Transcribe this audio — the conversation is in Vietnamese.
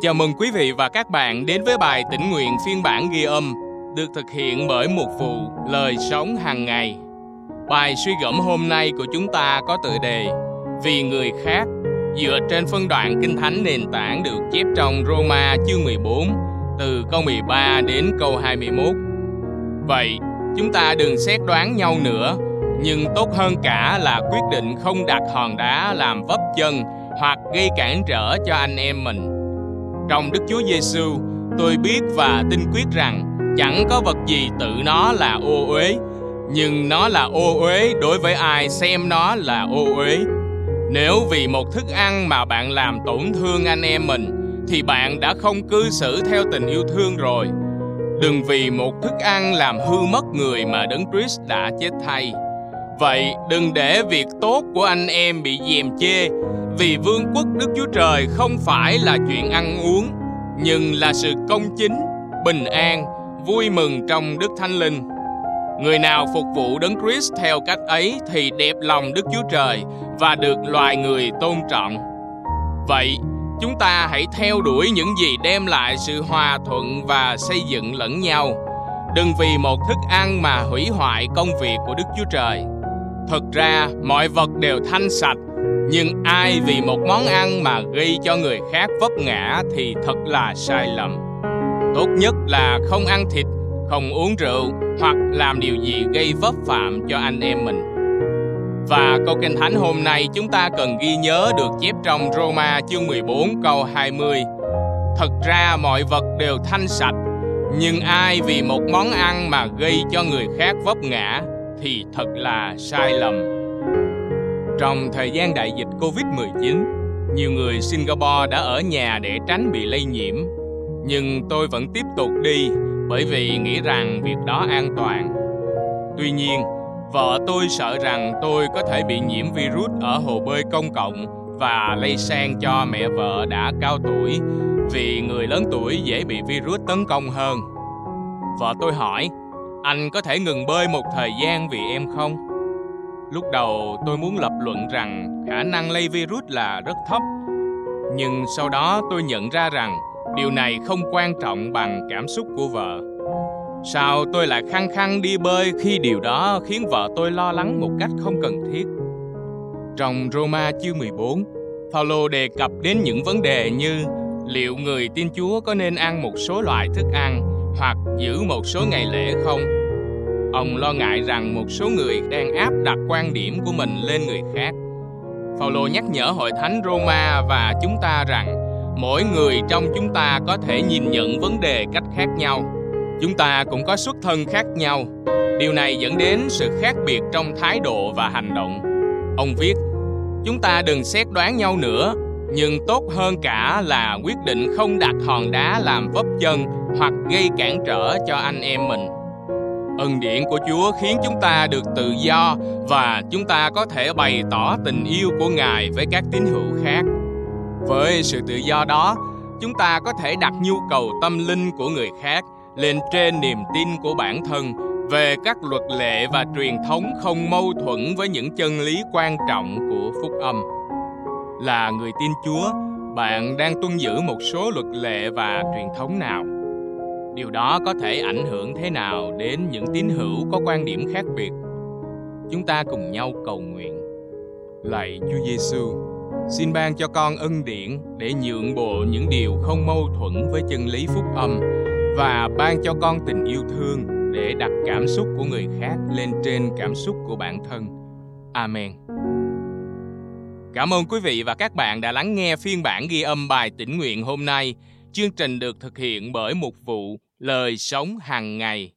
Chào mừng quý vị và các bạn đến với bài tĩnh nguyện phiên bản ghi âm được thực hiện bởi một vụ lời sống hàng ngày. Bài suy gẫm hôm nay của chúng ta có tựa đề Vì người khác dựa trên phân đoạn kinh thánh nền tảng được chép trong Roma chương 14 từ câu 13 đến câu 21. Vậy, chúng ta đừng xét đoán nhau nữa, nhưng tốt hơn cả là quyết định không đặt hòn đá làm vấp chân hoặc gây cản trở cho anh em mình. Trong Đức Chúa Giêsu, tôi biết và tin quyết rằng chẳng có vật gì tự nó là ô uế, nhưng nó là ô uế đối với ai xem nó là ô uế. Nếu vì một thức ăn mà bạn làm tổn thương anh em mình, thì bạn đã không cư xử theo tình yêu thương rồi. Đừng vì một thức ăn làm hư mất người mà Đấng Christ đã chết thay. Vậy đừng để việc tốt của anh em bị dèm chê vì vương quốc Đức Chúa Trời không phải là chuyện ăn uống, nhưng là sự công chính, bình an, vui mừng trong Đức Thánh Linh. Người nào phục vụ Đấng Christ theo cách ấy thì đẹp lòng Đức Chúa Trời và được loài người tôn trọng. Vậy, chúng ta hãy theo đuổi những gì đem lại sự hòa thuận và xây dựng lẫn nhau. Đừng vì một thức ăn mà hủy hoại công việc của Đức Chúa Trời. thật ra, mọi vật đều thanh sạch nhưng ai vì một món ăn mà gây cho người khác vấp ngã thì thật là sai lầm tốt nhất là không ăn thịt không uống rượu hoặc làm điều gì gây vấp phạm cho anh em mình và câu kinh thánh hôm nay chúng ta cần ghi nhớ được chép trong Roma chương 14 câu 20. Thật ra mọi vật đều thanh sạch, nhưng ai vì một món ăn mà gây cho người khác vấp ngã thì thật là sai lầm. Trong thời gian đại dịch Covid-19, nhiều người Singapore đã ở nhà để tránh bị lây nhiễm. Nhưng tôi vẫn tiếp tục đi bởi vì nghĩ rằng việc đó an toàn. Tuy nhiên, vợ tôi sợ rằng tôi có thể bị nhiễm virus ở hồ bơi công cộng và lây sang cho mẹ vợ đã cao tuổi vì người lớn tuổi dễ bị virus tấn công hơn. Vợ tôi hỏi, anh có thể ngừng bơi một thời gian vì em không? Lúc đầu tôi muốn lập luận rằng khả năng lây virus là rất thấp. Nhưng sau đó tôi nhận ra rằng điều này không quan trọng bằng cảm xúc của vợ. Sao tôi lại khăng khăng đi bơi khi điều đó khiến vợ tôi lo lắng một cách không cần thiết? Trong Roma chương 14, Paulo đề cập đến những vấn đề như liệu người tin Chúa có nên ăn một số loại thức ăn hoặc giữ một số ngày lễ không? Ông lo ngại rằng một số người đang áp đặt quan điểm của mình lên người khác. Phaolô nhắc nhở hội thánh Roma và chúng ta rằng mỗi người trong chúng ta có thể nhìn nhận vấn đề cách khác nhau. Chúng ta cũng có xuất thân khác nhau. Điều này dẫn đến sự khác biệt trong thái độ và hành động. Ông viết, chúng ta đừng xét đoán nhau nữa, nhưng tốt hơn cả là quyết định không đặt hòn đá làm vấp chân hoặc gây cản trở cho anh em mình ân điển của Chúa khiến chúng ta được tự do và chúng ta có thể bày tỏ tình yêu của Ngài với các tín hữu khác. Với sự tự do đó, chúng ta có thể đặt nhu cầu tâm linh của người khác lên trên niềm tin của bản thân về các luật lệ và truyền thống không mâu thuẫn với những chân lý quan trọng của phúc âm. Là người tin Chúa, bạn đang tuân giữ một số luật lệ và truyền thống nào? Điều đó có thể ảnh hưởng thế nào đến những tín hữu có quan điểm khác biệt? Chúng ta cùng nhau cầu nguyện. Lạy chúa giêsu xin ban cho con ân điển để nhượng bộ những điều không mâu thuẫn với chân lý phúc âm và ban cho con tình yêu thương để đặt cảm xúc của người khác lên trên cảm xúc của bản thân. Amen. Cảm ơn quý vị và các bạn đã lắng nghe phiên bản ghi âm bài tĩnh nguyện hôm nay. Chương trình được thực hiện bởi một vụ lời sống hàng ngày.